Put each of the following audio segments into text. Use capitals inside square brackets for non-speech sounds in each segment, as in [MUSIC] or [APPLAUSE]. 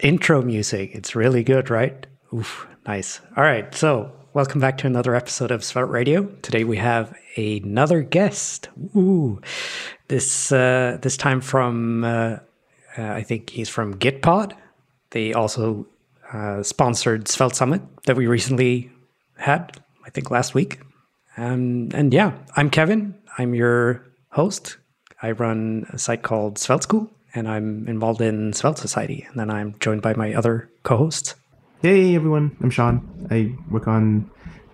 Intro music. It's really good, right? Oof, nice. All right, so welcome back to another episode of Svelte Radio. Today we have another guest. Ooh, this uh, this time from uh, uh, I think he's from Gitpod. They also uh, sponsored Svelte Summit that we recently had, I think last week. Um, and yeah, I'm Kevin. I'm your host. I run a site called Svelte School, and I'm involved in Svelte Society. And then I'm joined by my other co-hosts. Hey everyone, I'm Sean. I work on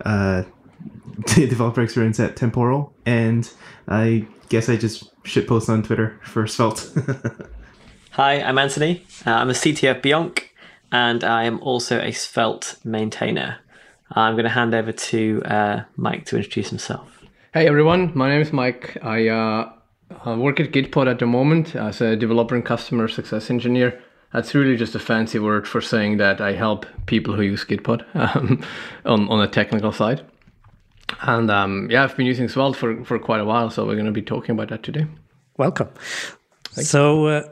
uh, [LAUGHS] developer experience at Temporal, and I guess I just shitpost on Twitter for Svelte. [LAUGHS] Hi, I'm Anthony. Uh, I'm a CTF of Beyonk, and I am also a Svelte maintainer. I'm going to hand over to uh, Mike to introduce himself. Hey everyone, my name is Mike. I uh, I work at Gitpod at the moment as a developer and customer success engineer. That's really just a fancy word for saying that I help people who use Gitpod [LAUGHS] um, on, on the technical side. And um, yeah, I've been using Svelte for, for quite a while, so we're going to be talking about that today. Welcome. so, uh,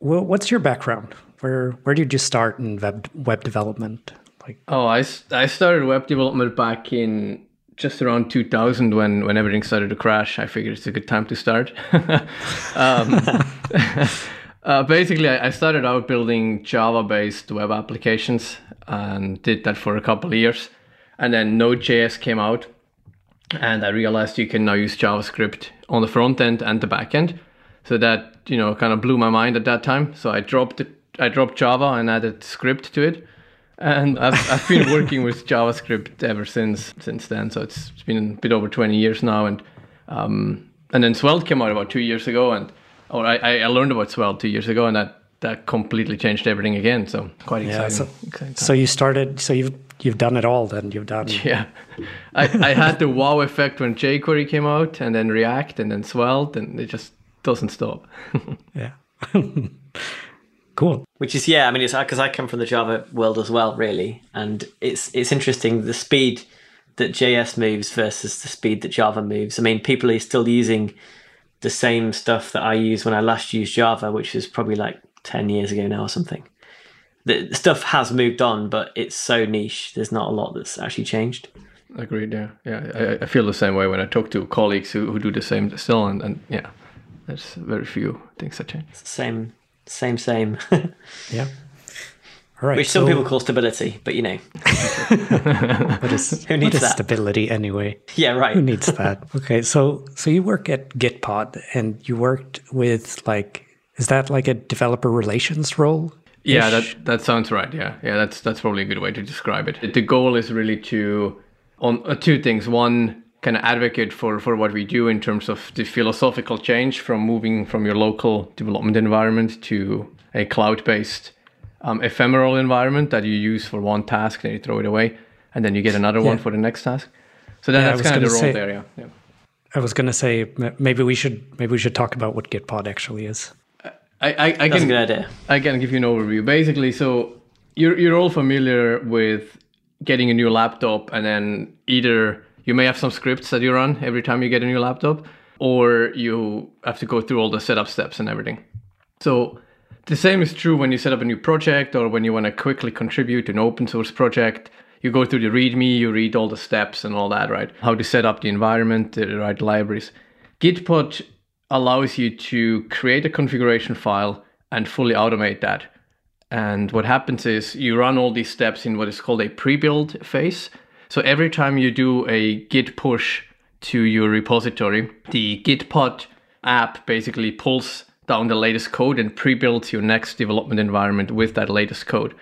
well, what's your background? Where where did you start in web web development? Like, oh, I, I started web development back in just around 2000 when when everything started to crash. I figured it's a good time to start. [LAUGHS] um, [LAUGHS] uh, basically, I, started out building Java-based web applications and did that for a couple of years, and then Node.js came out, and I realized you can now use JavaScript on the front end and the back end. So that you know kind of blew my mind at that time. So I dropped it. I dropped Java and added script to it and I've, I've been [LAUGHS] working with JavaScript ever since since then. So it's, it's been a bit over 20 years now, and um, and then Svelte came out about two years ago, and or I, I learned about Svelte two years ago, and that that completely changed everything again. So quite exciting. Yeah, so, exciting so you started. So you've you've done it all. Then you've done. [LAUGHS] Yeah, I, I had the wow effect when jQuery came out, and then React, and then Svelte, and it just doesn't stop. [LAUGHS] yeah. Cool. Which is yeah, I mean it's because I come from the Java world as well, really, and it's it's interesting the speed that JS moves versus the speed that Java moves. I mean, people are still using the same stuff that I used when I last used Java, which was probably like ten years ago now or something. The, the stuff has moved on, but it's so niche. There's not a lot that's actually changed. Agreed. Yeah, yeah. I, I feel the same way when I talk to colleagues who, who do the same still, and, and yeah, there's very few things that change. Same same, same. [LAUGHS] yeah. All right. Which some so, people call stability, but you know. [LAUGHS] what is, Who needs what is that? stability anyway? Yeah, right. Who needs that? [LAUGHS] Okay, so so you work at Gitpod and you worked with like is that like a developer relations role? Yeah, that that sounds right. Yeah. Yeah, that's that's probably a good way to describe it. The goal is really to on uh, two things. One, kind of advocate for, for what we do in terms of the philosophical change from moving from your local development environment to a cloud based um, ephemeral environment that you use for one task, then you throw it away, and then you get another yeah. one for the next task. So that, yeah, that's kind of the role say, there. Yeah. yeah. I was going to say maybe we should maybe we should talk about what Gitpod actually is. I, I, I can, good idea. I can give you an overview. Basically, so you're you're all familiar with getting a new laptop and then either you may have some scripts that you run every time you get a new laptop, or you have to go through all the setup steps and everything. So the same is true when you set up a new project or when you want to quickly contribute to an open source project. You go through the README, you read all the steps and all that, right? How to set up the environment, the right libraries. Gitpod allows you to create a configuration file and fully automate that. And what happens is you run all these steps in what is called a pre-build phase. So every time you do a git push to your repository, the Gitpod app basically pulls down the latest code and pre-builds your next development environment with that latest code.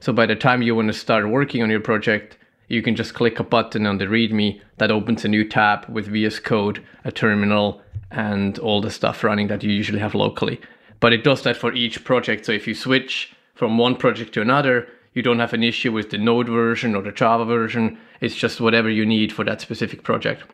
So by the time you want to start working on your project, you can just click a button on the README that opens a new tab with VS Code, a terminal, and all the stuff running that you usually have locally. But it does that for each project. So if you switch from one project to another, you don't have an issue with the Node version or the Java version. It's just whatever you need for that specific project.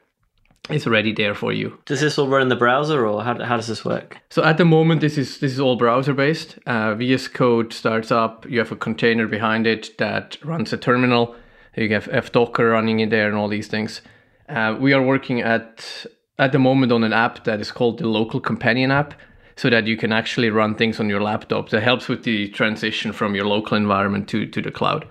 It's already there for you. Does this all run in the browser, or how, how does this work? So at the moment, this is this is all browser based. Uh, VS Code starts up. You have a container behind it that runs a terminal. You have Docker running in there and all these things. Uh, we are working at at the moment on an app that is called the Local Companion app. So that you can actually run things on your laptop. That helps with the transition from your local environment to, to the cloud.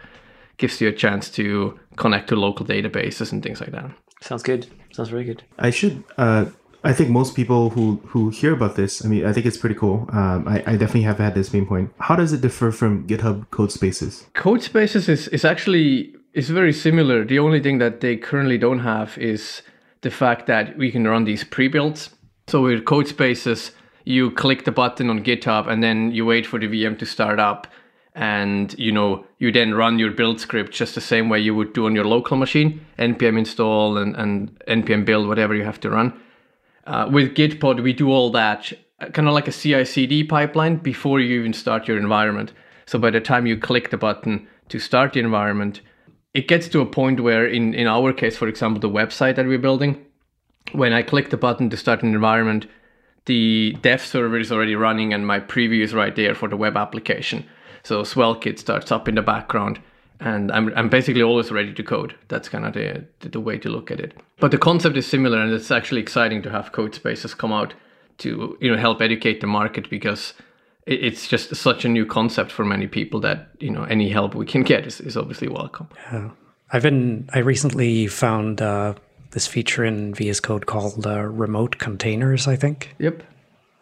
Gives you a chance to connect to local databases and things like that. Sounds good. Sounds very good. I should. Uh, I think most people who who hear about this, I mean, I think it's pretty cool. Um, I, I definitely have had this pain point. How does it differ from GitHub Code Spaces? Code Spaces is, is actually is very similar. The only thing that they currently don't have is the fact that we can run these pre-builds. So with Code Spaces, you click the button on GitHub and then you wait for the VM to start up and you know you then run your build script just the same way you would do on your local machine npm install and, and npm build whatever you have to run. Uh, with gitpod we do all that uh, kind of like a ci cd pipeline before you even start your environment. So by the time you click the button to start the environment it gets to a point where in, in our case for example the website that we're building when i click the button to start an environment the dev server is already running and my preview is right there for the web application so SvelteKit starts up in the background, and I'm, I'm basically always ready to code. That's kind of the, the way to look at it. But the concept is similar, and it's actually exciting to have code spaces come out to you know help educate the market because it's just such a new concept for many people that you know any help we can get is, is obviously welcome. Yeah. I've been I recently found uh, this feature in VS Code called uh, remote containers. I think. Yep.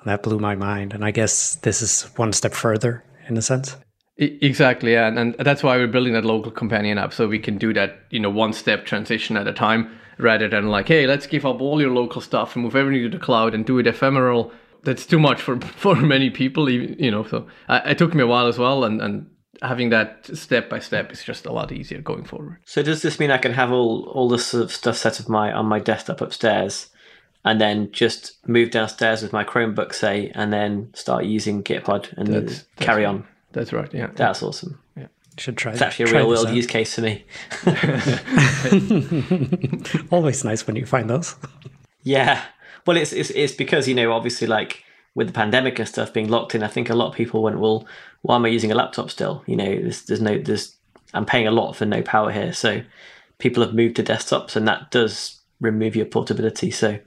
That blew my mind, and I guess this is one step further in a sense. Exactly, yeah, and, and that's why we're building that local companion app so we can do that, you know, one step transition at a time, rather than like, hey, let's give up all your local stuff and move everything to the cloud and do it ephemeral. That's too much for [LAUGHS] for many people, you know. So it took me a while as well, and and having that step by step is just a lot easier going forward. So does this mean I can have all all this sort of stuff set up my on my desktop upstairs, and then just move downstairs with my Chromebook, say, and then start using Gitpod and That's- that's carry right. on? That's right, yeah. That's awesome. Yeah. Should try. It's actually a real world out. use case for me. [LAUGHS] Always nice when you find those. Yeah. Well, it's, it's it's because you know obviously like with the pandemic and stuff being locked in, I think a lot of people went, well, why am I using a laptop still? You know, there's there's no there's I'm paying a lot for no power here, so people have moved to desktops, and that does remove your portability. So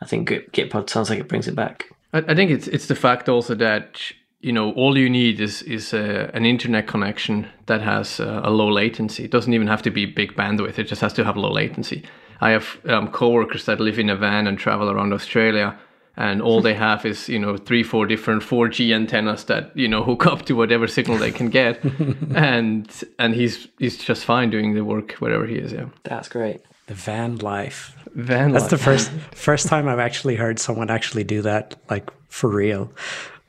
I think Git- Gitpod sounds like it brings it back. I, think it's it's the fact also that you know all you need is is a, an internet connection that has a, a low latency. It doesn't even have to be big bandwidth. It just has to have low latency. I have um, coworkers that live in a van and travel around Australia, and all they have is you know three four different 4G antennas that you know hook up to whatever signal they can get, [LAUGHS] and and he's he's just fine doing the work wherever he is. Yeah, That's great. The van life. van. That's life. the first first time I've actually heard someone actually do that, like for real.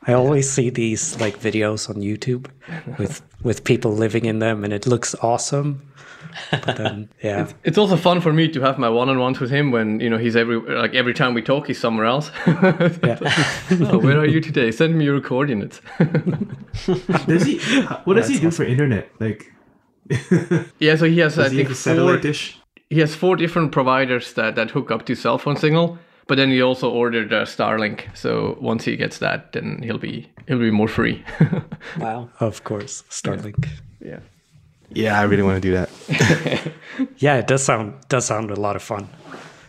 I always see these like videos on YouTube with with people living in them, and it looks awesome. But then, [LAUGHS] yeah, It's also fun for me to have my one-on-ones with him when you know he's every like every time we talk he's somewhere else. [LAUGHS] oh, where are you today? Send me your coordinates. Does he? What does he do for internet? Like, [LAUGHS] yeah, so he has I he think have a satellite four, dish? he has four different providers that that hook up to cell phone signal. But then he also ordered a Starlink. So once he gets that, then he'll be he'll be more free. [LAUGHS] Wow. of course, Starlink. yeah. Yeah, I really want to do that. [LAUGHS] Yeah, it does sound does sound a lot of fun.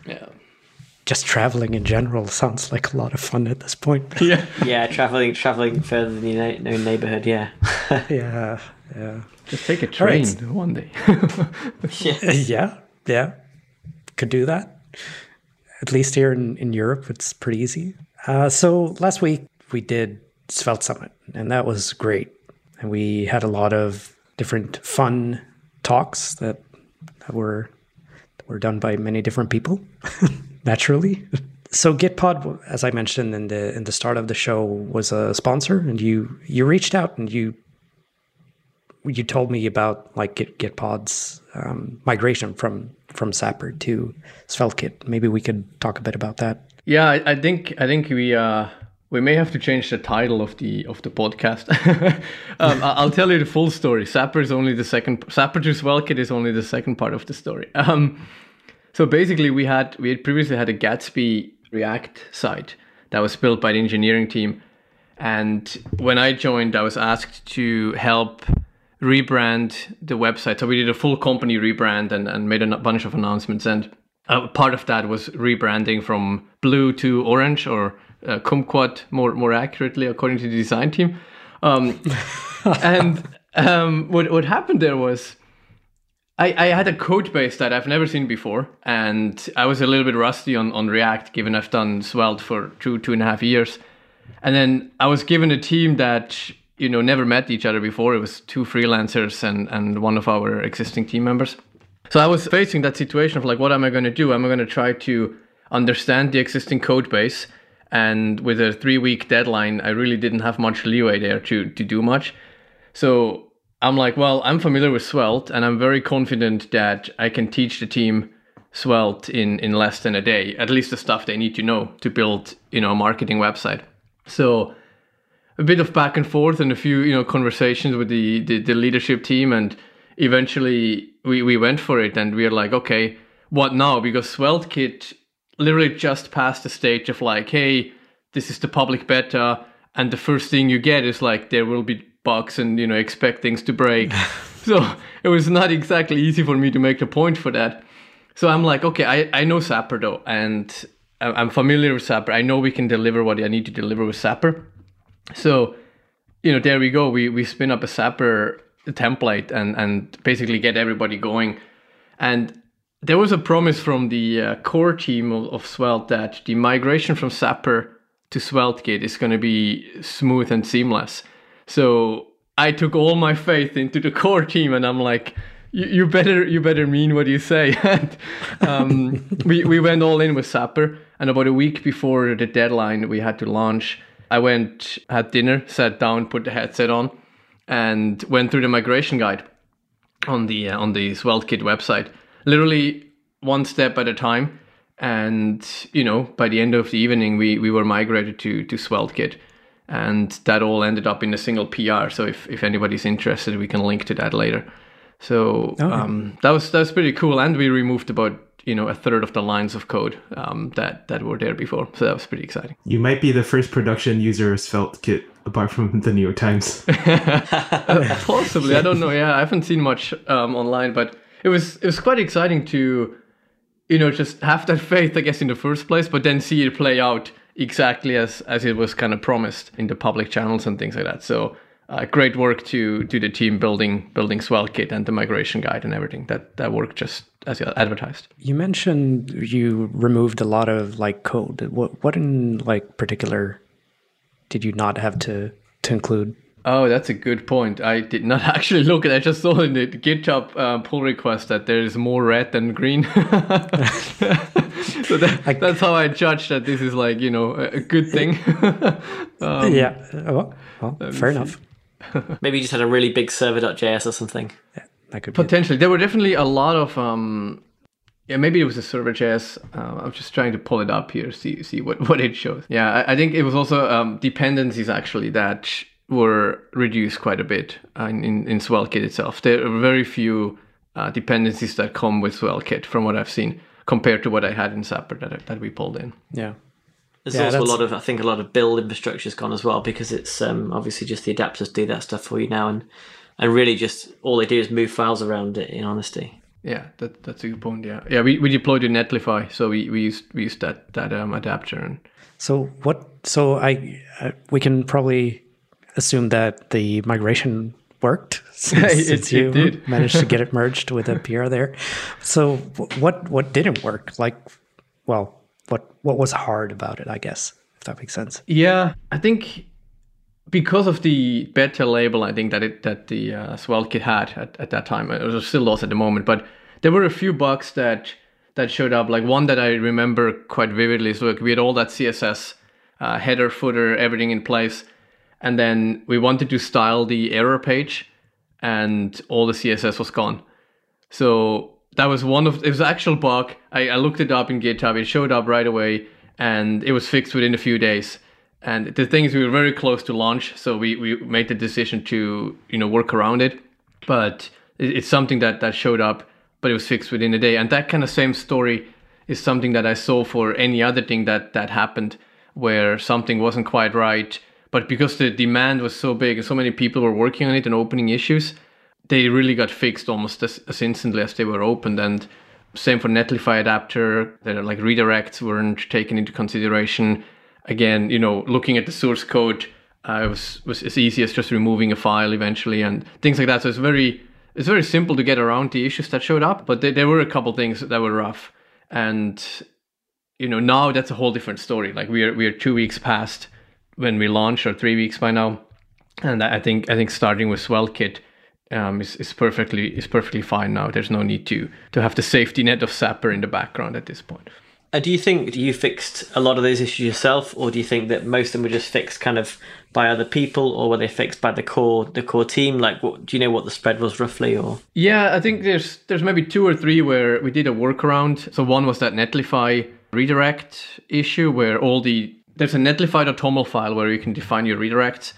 Yeah. Just traveling in general sounds like a lot of fun at this point. [LAUGHS] Yeah. Yeah, traveling traveling further than your na- known neighborhood. Yeah. yeah, yeah, Just take a train right. one day. yeah, yeah. Could do that. At least here in, in Europe, it's pretty easy. Uh, so last week we did Svelte Summit, and that was great. And we had a lot of different fun talks that, that were that were done by many different people, [LAUGHS] naturally. So Gitpod, as I mentioned in the in the start of the show, was a sponsor, and you you reached out and you you told me about like Git, Gitpod's um, migration from from Sapper to SvelteKit. Maybe we could talk a bit about that. Yeah, I, think I think we uh we may have to change the title of the of the podcast. [LAUGHS] um, I'll tell you the full story. Sapper is only the second. Sapper to SvelteKit is only the second part of the story. Um, so basically, we had we had previously had a Gatsby React site that was built by the engineering team, and when I joined, I was asked to help rebrand the website. So we did a full company rebrand and, and made a bunch of announcements and uh, part of that was rebranding from blue to orange or uh, kumquat more more accurately according to the design team um, [LAUGHS] and um, what what happened there was I, I had a code base that I've never seen before, and I was a little bit rusty on, on React, given I've done Svelte for two two and a half years. And then I was given a team that you know never met each other before. It was two freelancers and and one of our existing team members. So I was facing that situation of like, what am I going to do? Am I going to try to understand the existing code base? And with a three week deadline, I really didn't have much leeway there to to do much. So I'm like, well, I'm familiar with Svelte, and I'm very confident that I can teach the team Svelte in in less than a day, at least the stuff they need to know to build, you know, a marketing website. So a bit of back and forth and a few, you know, conversations with the the, the leadership team, and eventually we we went for it, and we are like, okay, what now? Because SvelteKit literally just passed the stage of like, hey, this is the public beta, and the first thing you get is like there will be bugs and you know expect things to break. [LAUGHS] so it was not exactly easy for me to make the point for that. So I'm like, okay, I, I know Sapper though, and I'm familiar with Sapper. I know we can deliver what I need to deliver with Sapper. So, you know, there we go. We we spin up a Sapper template and and basically get everybody going. And there was a promise from the uh, core team of, of Svelte that the migration from Sapper to SvelteKit is going to be smooth and seamless. So I took all my faith into the core team, and I'm like, you, better you better mean what you say. [LAUGHS] and um, we we went all in with Sapper, and about a week before the deadline, we had to launch. I went, had dinner, sat down, put the headset on, and went through the migration guide on the uh, on the SvelteKit website. Literally one step at a time, and you know, by the end of the evening, we we were migrated to to SvelteKit and that all ended up in a single PR. So if, if anybody's interested, we can link to that later. So oh, um, that was that was pretty cool, and we removed about you know a third of the lines of code um, that that were there before. So that was pretty exciting. You might be the first production user of SvelteKit apart from the New York Times. [LAUGHS] [LAUGHS] Possibly, I don't know. Yeah, I haven't seen much um, online, but it was it was quite exciting to you know just have that faith, I guess, in the first place, but then see it play out exactly as as it was kind of promised in the public channels and things like that. So uh, great work to to the team building building SvelteKit and the migration guide and everything. That that worked just as advertised. You mentioned you removed a lot of like code. What what in like particular did you not have to to include? Oh, that's a good point. I did not [LAUGHS] actually look at it. I just saw in the GitHub uh, pull request that there is more red than green. [LAUGHS] so that, that's how I judge that this is like, you know, a, good thing. [LAUGHS] um, yeah. Well, well fair enough. Maybe you just had a really big server.js or something. Yeah, that could Potentially. There were definitely a lot of. Um, yeah, maybe it was a server.js. Uh, I'm just trying to pull it up here, see see what, [LAUGHS] what it shows. Yeah, I, I think it was also um, dependencies actually that were reduced quite a bit uh, in, in, in SvelteKit itself. There are very few uh, dependencies that come with SvelteKit from what I've seen compared to what I had in Sapper that, that we pulled in. Yeah. There's Yeah, also a lot of, I think, a lot of build infrastructure's gone as well because it's um, obviously just the adapters do that stuff for you now, and and really just all they do is move files around it. In honesty, Yeah, that, that's a good point. Yeah, yeah. We, we deployed in Netlify, so we, we used we used that that um, adapter and So what? So I uh, we can probably assume that the migration worked [LAUGHS] since, [LAUGHS] It- since you did. [LAUGHS] managed to get it merged with a PR there. So what what didn't work? Like, well, what what was hard about it? I guess if that makes sense. Yeah, I think because of the better label, I think that it that the uh, SvelteKit had at, at that time, it was still lost at the moment, but there were a few bugs that that showed up. Like one that I remember quite vividly is like we had all that CSS uh, header, footer, everything in place, and then we wanted to style the error page, and all the CSS was gone. So that was one of it was actual bug. I, I looked it up in GitHub. It showed up right away, and it was fixed within a few days. And the thing is, we were very close to launch, so we, we made the decision to you know work around it. But it, it's something that that showed up, but it was fixed within a day. And that kind of same story is something that I saw for any other thing that that happened, where something wasn't quite right. But because the demand was so big and so many people were working on it and opening issues, they really got fixed almost as, as instantly as they were opened. And Same for Netlify adapter. The like redirects weren't taken into consideration. Again, you know, looking at the source code, uh, it was was as easy as just removing a file eventually and things like that. So it's very it's very simple to get around the issues that showed up. But there, there were a couple things that were rough, and you know now that's a whole different story. Like we are we are two weeks past when we launched, or three weeks by now, and I think I think starting with SvelteKit um, is, is perfectly is perfectly fine now. There's no need to to have the safety net of Sapper in the background at this point. Uh, do you think you fixed a lot of those issues yourself, or do you think that most of them were just fixed kind of by other people, or were they fixed by the core the core team? Like, what, do you know what the spread was roughly? Or yeah, I think there's there's maybe two or three where we did a workaround. So one was that Netlify redirect issue where all the there's a netlify.toml file where you can define your redirects,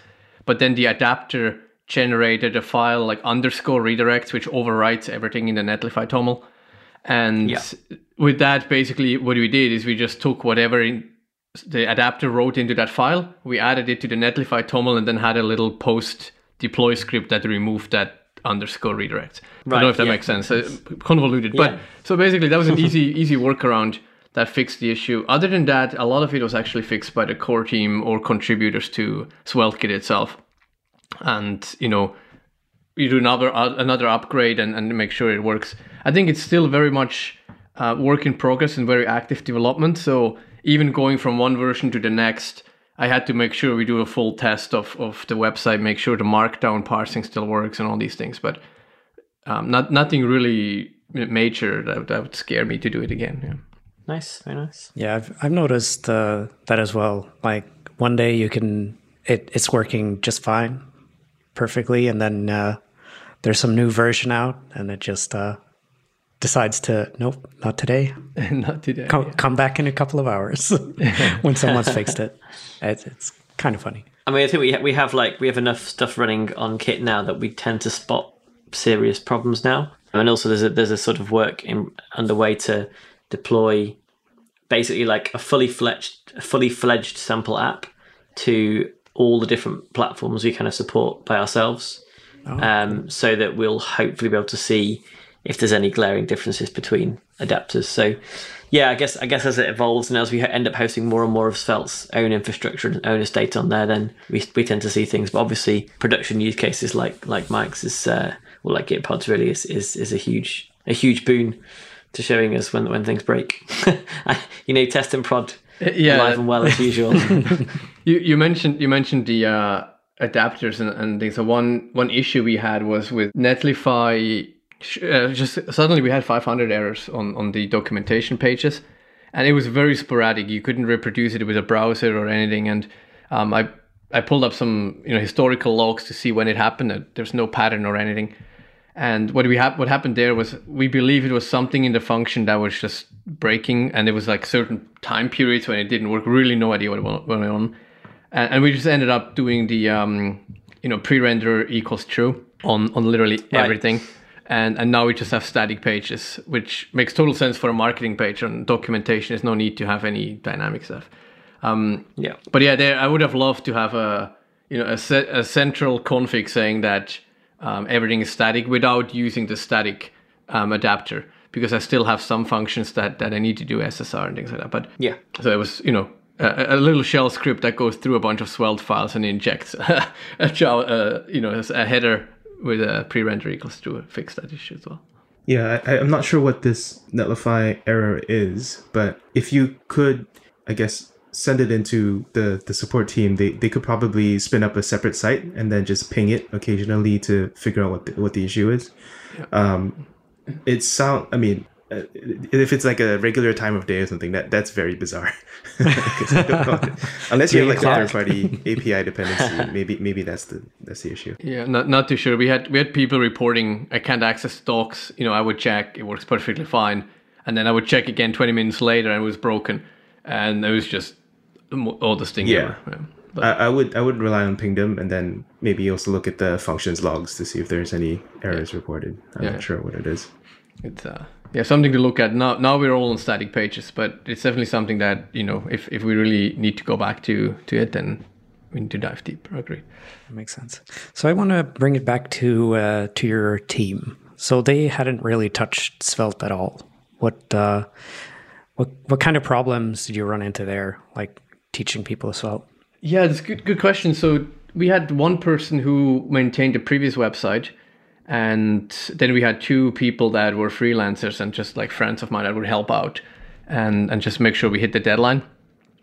but then the adapter generated a file like underscore redirects which overwrites everything in the netlify toml and yeah. with that basically what we did is we just took whatever in, the adapter wrote into that file we added it to the netlify toml and then had a little post deploy script that removed that underscore redirect right, i don't know if that yeah. makes sense uh, convoluted yeah. but so basically that was an [LAUGHS] easy easy workaround that fixed the issue other than that a lot of it was actually fixed by the core team or contributors to SvelteKit itself and you know you do another uh, another upgrade and, and make sure it works. I think it's still very much uh, work in progress and very active development. So even going from one version to the next, I had to make sure we do a full test of, of the website, make sure the markdown parsing still works and all these things. But um, not nothing really major that, that would scare me to do it again. Yeah. Nice, very nice. Yeah, I've I've noticed uh, that as well. Like one day you can it it's working just fine, perfectly, and then uh, there's some new version out, and it just uh, decides to nope, not today, [LAUGHS] not today. Come, yeah. come, back in a couple of hours [LAUGHS] when someone's fixed it. It's, it's kind of funny. I mean, I think we we have like we have enough stuff running on Kit now that we tend to spot serious problems now, and also there's a there's a sort of work in underway to deploy basically like a fully fledged a fully fledged sample app to all the different platforms we kind of support by ourselves, oh, um, so that we'll hopefully be able to see if there's any glaring differences between adapters. So, yeah, I guess I guess as it evolves and as we end up hosting more and more of Svelte's own infrastructure and own estate on there, then we we tend to see things. But obviously, production use cases like like Mike's is uh, or like Gitpod's really is, is is a huge a huge boon to showing us when when things break. [LAUGHS] you know, test and prod yeah. alive and well as usual. [LAUGHS] you you mentioned you mentioned the uh, adapters and, and things. So one one issue we had was with Netlify. Uh, just suddenly we had 500 errors on on the documentation pages, and it was very sporadic. You couldn't reproduce it with a browser or anything. And um, I I pulled up some you know historical logs to see when it happened. There's no pattern or anything. And what we ha- what happened there was we believe it was something in the function that was just breaking, and it was like certain time periods when it didn't work. Really, no idea what went on, and, and we just ended up doing the um, you know pre-render equals true on on literally right. And and now we just have static pages, which makes total sense for a marketing page. On documentation, there's no need to have any dynamic stuff. Um, yeah, but yeah, there I would have loved to have a you know a, se- a central config saying that um, everything is static without using the static um, adapter because I still have some functions that, that I need to do SSR and things like that. But yeah, so it was you know a, a little shell script that goes through a bunch of Svelte files and injects [LAUGHS] a Java, uh, you know a header with a pre-render equals to fix that issue as well. Yeah, I, I'm not sure what this Netlify error is, but if you could, I guess, send it into the the support team, they, they could probably spin up a separate site and then just ping it occasionally to figure out what the, what the issue is. Yeah. Um, it sound. I mean, uh, if it's like a regular time of day or something, that that's very bizarre. [LAUGHS] Unless you have like a third party API [LAUGHS] dependency, maybe maybe that's the that's the issue. Yeah, not not too sure. We had we had people reporting I can't access docs. You know, I would check, it works perfectly fine, and then I would check again twenty minutes later and it was broken, and it was just oldest thing yeah. ever. Yeah. I, I, would I would rely on pingdom and then maybe also look at the functions logs to see if there's any errors yeah. reported. I'm yeah. not sure what it is. It's uh yeah something to look at. Now now we're all on static pages, but it's definitely something that you know if, if we really need to go back to to it, then we need to dive deeper. I agree. That makes sense. So I want to bring it back to uh, to your team. So they hadn't really touched Svelte at all What uh, what what kind of problems did you run into there, like teaching people Svelte? Yeah, that's a good good question. So we had one person who maintained the previous website, and then we had two people that were freelancers and just like friends of mine that would help out and and just make sure we hit the deadline.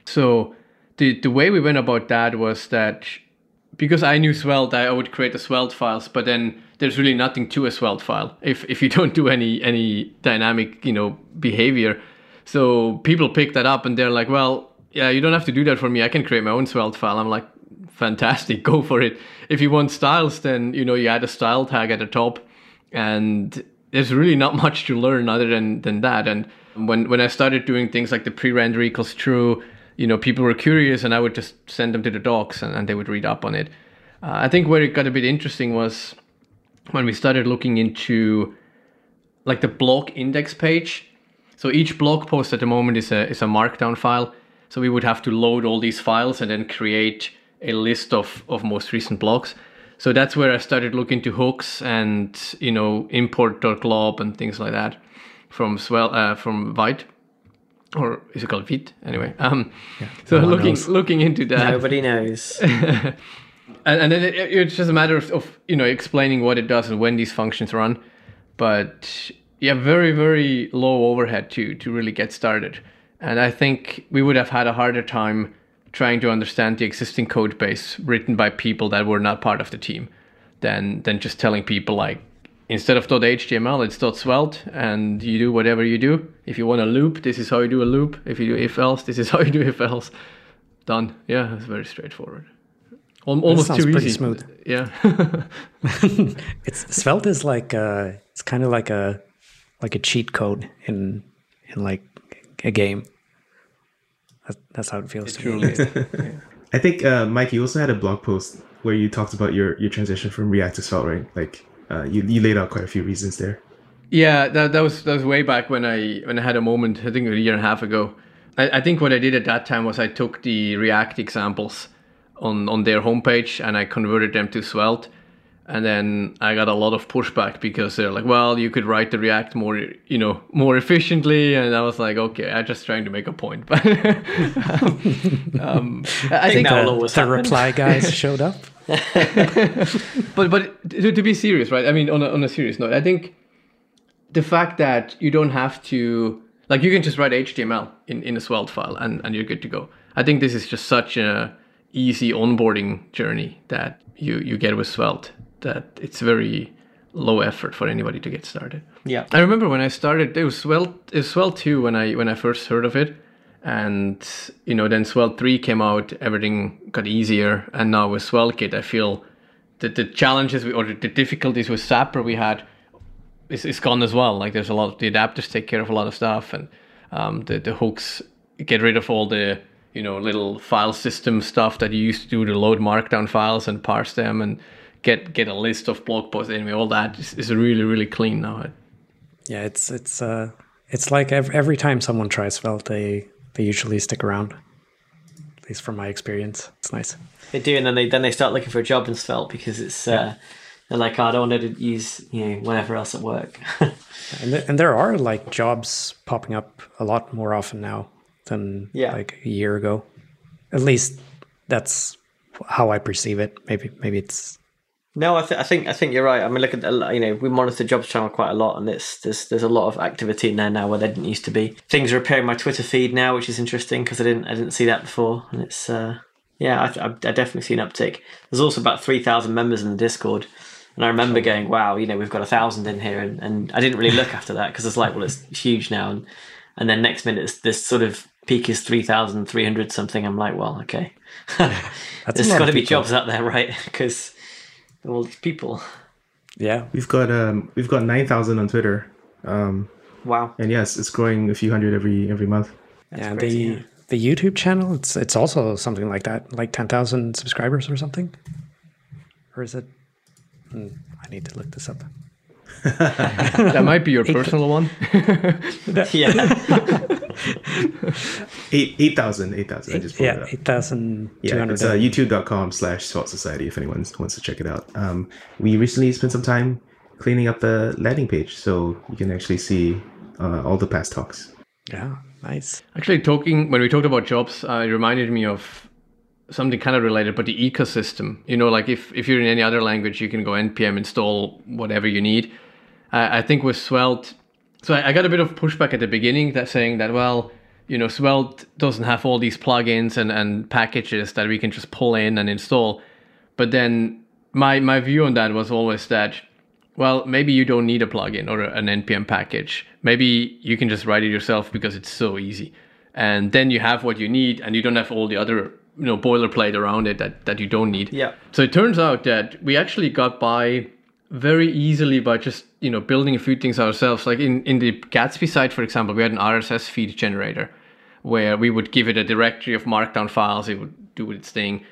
So the the way we went about that was that because I knew Svelte, I would create the Svelte files, but then there's really nothing to a Svelte file if if you [LAUGHS] don't do any any dynamic you know behavior. So people pick that up and they're like, well, yeah, you don't have to do that for me. I can create my own Svelte file. I'm like, fantastic, [LAUGHS] go for it. If you want styles, then you know you add a style tag at the top, and there's really not [LAUGHS] much to learn other than than that. And when when I started doing things like the pre-render equals true, you know, people were curious, and I would just send them to the docs, and, and they would read up on it. Uh, I think where it got a bit interesting was when we started looking into like the blog index page. So each blog post at the moment is a is a markdown file. So we would have to load all these files and then create a list of, of most recent blogs. So that's where I started looking to hooks and you know import.glob and things like that from Svelte uh, from Vite or is it called Vite anyway? Um, so no looking knows. looking into that, Nobody knows. [LAUGHS] and, and then it, it's just a matter of, of you know explaining what it does and when these functions run. But yeah, very very low overhead to to really get started. And I think we would have had a harder time trying to understand the existing code base written by people that were not part of the team than than just telling people like instead of .html it's .svelte and you do whatever you do. If you want a loop, this is how you do a loop. If you do if else, this is [LAUGHS] how you do if else. Done. Yeah, it's very straightforward. Almost too pretty easy. smooth. Yeah. [LAUGHS] It's Svelte is like uh it's kind of like a like a cheat code in in like a game. That's, that's how it feels. to me. Truly. is. [LAUGHS] [LAUGHS] I think uh, Mike, you also had a blog post where you talked about your your transition from React to Svelte, right? Like uh, you you laid out quite a few reasons there. Yeah, that, that was that was way back when I when I had a moment. I think a year and a half ago. I, I think what I did at that time was I took the React examples on on their homepage and I converted them to Svelte, and then I got a lot of pushback because they're like, "Well, you could write the React more, you know, more efficiently," and I was like, "Okay, I'm just trying to make a point." But [LAUGHS] um, um, I, think that will The, the reply guys [LAUGHS] showed up. [LAUGHS] but but to, to be serious, right? I mean, on a, on a serious note, I think the fact that you don't have to like you can just write HTML in, in a Svelte file and, and you're good to go. I think this is just such a easy onboarding journey that you you get with Svelte that it's very low effort for anybody to get started. yeah. I remember when I started, it was Svelte it was Svelte 2 when I when I first heard of it, and you know then Svelte 3 came out, everything got easier, and now with SvelteKit, I feel that the challenges we- or the difficulties with Sapper we had is, is gone as well. Like there's a lot of the adapters take care of a lot of stuff, and um, the the hooks get rid of all the you know little file system stuff that you used to do to load markdown files and parse them and get get a list of blog posts. Anyway, all that is, is really really clean now. Yeah, it's it's uh it's like every, every time someone tries Svelte, they they usually stick around. At least from my experience, it's nice. They do, and then they then they start looking for a job in Svelte because it's uh, they're like, oh, I don't want to use you know whatever else at work. [LAUGHS] And th- and there are like jobs popping up a lot more often now than Yeah. like a year ago. At least that's how I perceive it. Maybe maybe it's no, I, th- I think I think you're right. I mean, look at the- you know we monitor jobs channel quite a lot, and it's there's there's a lot of activity in there now where there didn't used to be. Things are appearing my Twitter feed now, which is interesting because I didn't I didn't see that before, and it's uh, yeah, I, I, I definitely see an uptick. There's also about three thousand members in the Discord. And I remember going, wow, you know, we've got a thousand in here. And, and I didn't really look after that because it's like, well, it's huge now. And, and then next minute, it's, this sort of peak is 3,300 something. I'm like, well, okay. [LAUGHS] that's There's got to be people. jobs out there, right? [LAUGHS] Because, well, it's people. Yeah, We've got um we've got nine thousand on Twitter, um Wow. and yes, it's growing a few hundred every every month. That's yeah. crazy, the yeah. the YouTube channel, it's it's also something like that, like ten thousand subscribers or something. Or is it? Hmm, I need to look this up. That might be your personal one. [LAUGHS] Yeah. [LAUGHS] Eight eight thousand, eight thousand. I just pulled it Yeah, up. eight thousand two Yeah, hundred. it's uh, youtube.com slash Svelte Society if anyone wants to check it out. Um, we recently spent some time cleaning up the landing page so you can actually see uh, all the past talks. Yeah, nice. Actually, talking when we talked about jobs, uh, it reminded me of something kind of related, but the ecosystem. You know, like if, if you're in any other language, you can go npm install whatever you need. I think with Svelte, so I, I, got a bit of pushback at the beginning that saying that well, you know, Svelte doesn't have all these plugins and, and packages that we can just pull in and install. But then my my view on that was always that well, maybe you don't need a plugin or an npm package. Maybe you can just write it yourself because it's so easy. And then you have what you need and you don't have all the other you know boilerplate around it that, that you don't need. Yeah. So it turns out that we actually got by very easily by just you know building a few things ourselves. Like in, in the Gatsby site, for example, we had an RSS feed generator where we would give it a directory of markdown files, it would do its thing.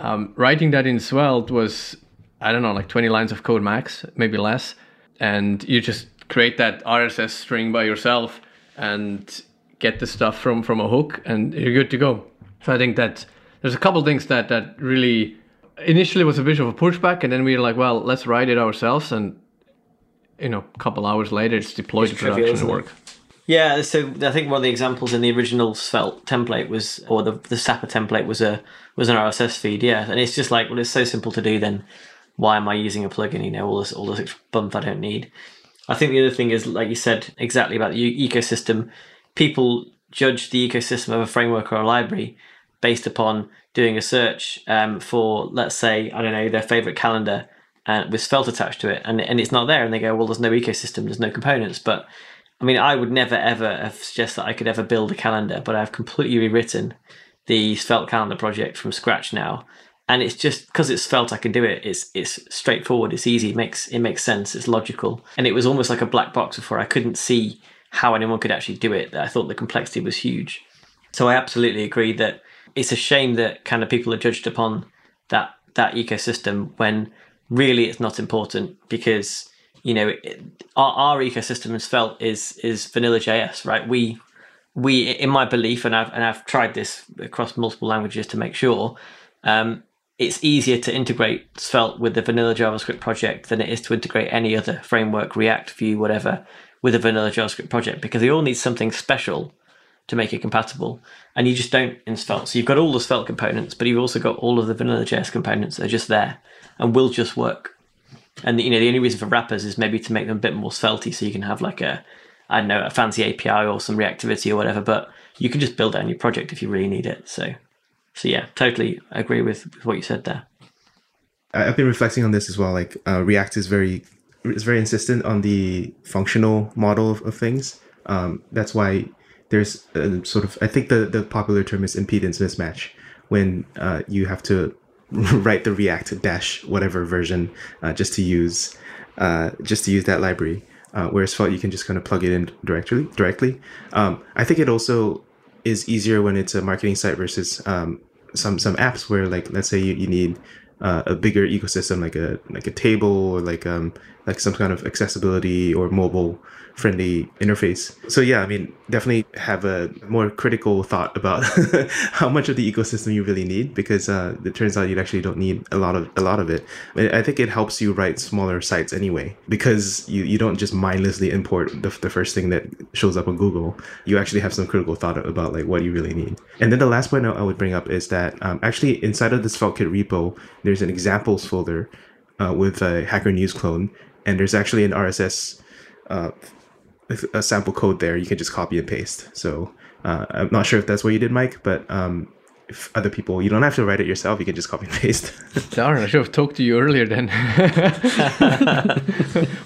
Um, writing that in Svelte was I don't know, like 20 lines of code max, maybe less. And you just create that RSS string by yourself and get the stuff from, from a hook and you're good to go. So I think that there's a couple things that, that really initially it was a bit of a pushback. And then we were like, well, let's write it ourselves. And, you know, a couple hours later, it's deployed it's to production and work. Yeah, so I think one of the examples in the original Svelte template was, or the the Sapper template was a was an RSS feed. Yeah, and it's just like, well, it's so simple to do. Then why am I using a plugin? You know, all this all this bump I don't need. I think the other thing is, like you said, exactly about the ecosystem. People judge the ecosystem of a framework or a library based upon doing a search um, for, let's say, I don't know, their favorite calendar and with Svelte attached to it, and and it's not there, and they go, well, there's no ecosystem, there's no components. But I mean, I would never ever have suggested that I could ever build a calendar, but I've completely rewritten the Svelte calendar project from scratch now and it's just because it's felt I can do it. It's it's straightforward. It's easy. It makes it makes sense. It's logical, and it was almost like a black box before. I couldn't see how anyone could actually do it. I thought the complexity was huge. So I absolutely agree that it's a shame that kind of people are judged upon that that ecosystem when really it's not important because you know it, our, our ecosystem is felt is is vanilla JS, right? We we in my belief, and I've and I've tried this across multiple languages to make sure. Um, it's easier to integrate Svelte with the vanilla JavaScript project than it is to integrate any other framework, React, Vue, whatever, with a vanilla JavaScript project because they all need something special to make it compatible. And you just don't in Svelte. So you've got all the Svelte components, but you've also got all of the vanilla JS components that are just there and will just work. And you know, the only reason for wrappers is maybe to make them a bit more svelty so you can have like a I don't know, a fancy API or some reactivity or whatever, but you can just build it on your project if you really need it. So so yeah, totally agree with, with what you said there. I've been reflecting on this as well. Like uh, React is very is very insistent on the functional model of, of things. Um, that's why there's a sort of I think the the popular term is impedance mismatch when uh, you have to [LAUGHS] write the React dash whatever version uh, just to use uh, just to use that library. Uh, whereas Svelte, you can just kind of plug it in directly. Directly, um, I think it also is easier when it's a marketing site versus um, some some apps where like let's say you, you need uh, a bigger ecosystem like a like a table or like um like some kind of accessibility or mobile friendly interface. So yeah, I mean, definitely have a more critical thought about [LAUGHS] how much of the ecosystem you really need because uh, it turns out you actually don't need a lot of a lot of it. I think it helps you write smaller sites anyway because you, you don't just mindlessly import the, the first thing that shows up on Google. You actually have some critical thought about like what you really need. And then the last point I would bring up is that um, actually inside of this SvelteKit repo, there's an examples folder uh, with a Hacker News clone, and there's actually an RSS uh, a sample code there, you can just copy and paste. So uh, I'm not sure if that's what you did, Mike, but um, if other people, you don't have to write it yourself. You can just copy and paste. [LAUGHS] Darn, I should have talked to you earlier then. [LAUGHS]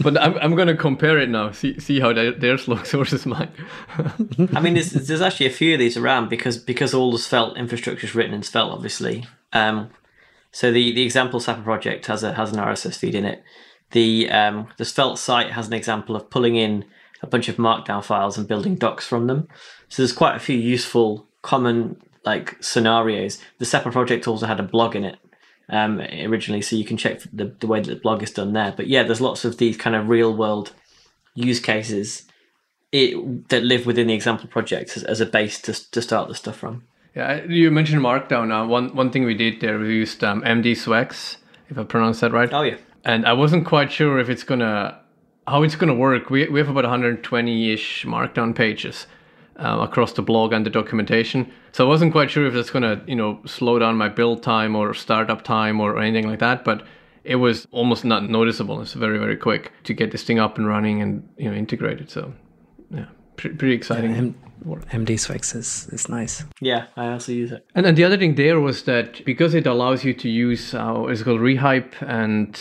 but I'm, I'm going to compare it now. See see how their, theirs looks [LAUGHS] versus mine. I mean, there's, there's actually a few of these around because because all the Svelte infrastructure is written in Svelte, obviously. Um, so the the example Sapper project has a has an RSS feed in it. The um, the Svelte site has an example of pulling in a bunch of markdown files and building docs from them. So there's quite a few useful common like scenarios. The Sapper project also had a blog in it um, originally, so you can check the, the way that the blog is done there. But yeah, there's lots of these kind of real world use cases it, that live within the example project as, as, a base to, to start the stuff from. Yeah, you mentioned Markdown. Uh, one one thing we did there, we used um, MDsveX, if I pronounce that right. Oh yeah. And I wasn't quite sure if it's gonna how it's to work. We we have about 120-ish markdown pages uh, across the blog and the documentation. So I wasn't quite sure if that's to you know slow down my build time or startup time or anything like that, but it was almost not noticeable. It's very very quick to get this thing up and running and you know integrated. So yeah, pretty, pretty exciting. M- MDsveX is, is nice. Yeah, I also use it. And, and the other thing there was that because it allows you to use uh, it's called Rehype and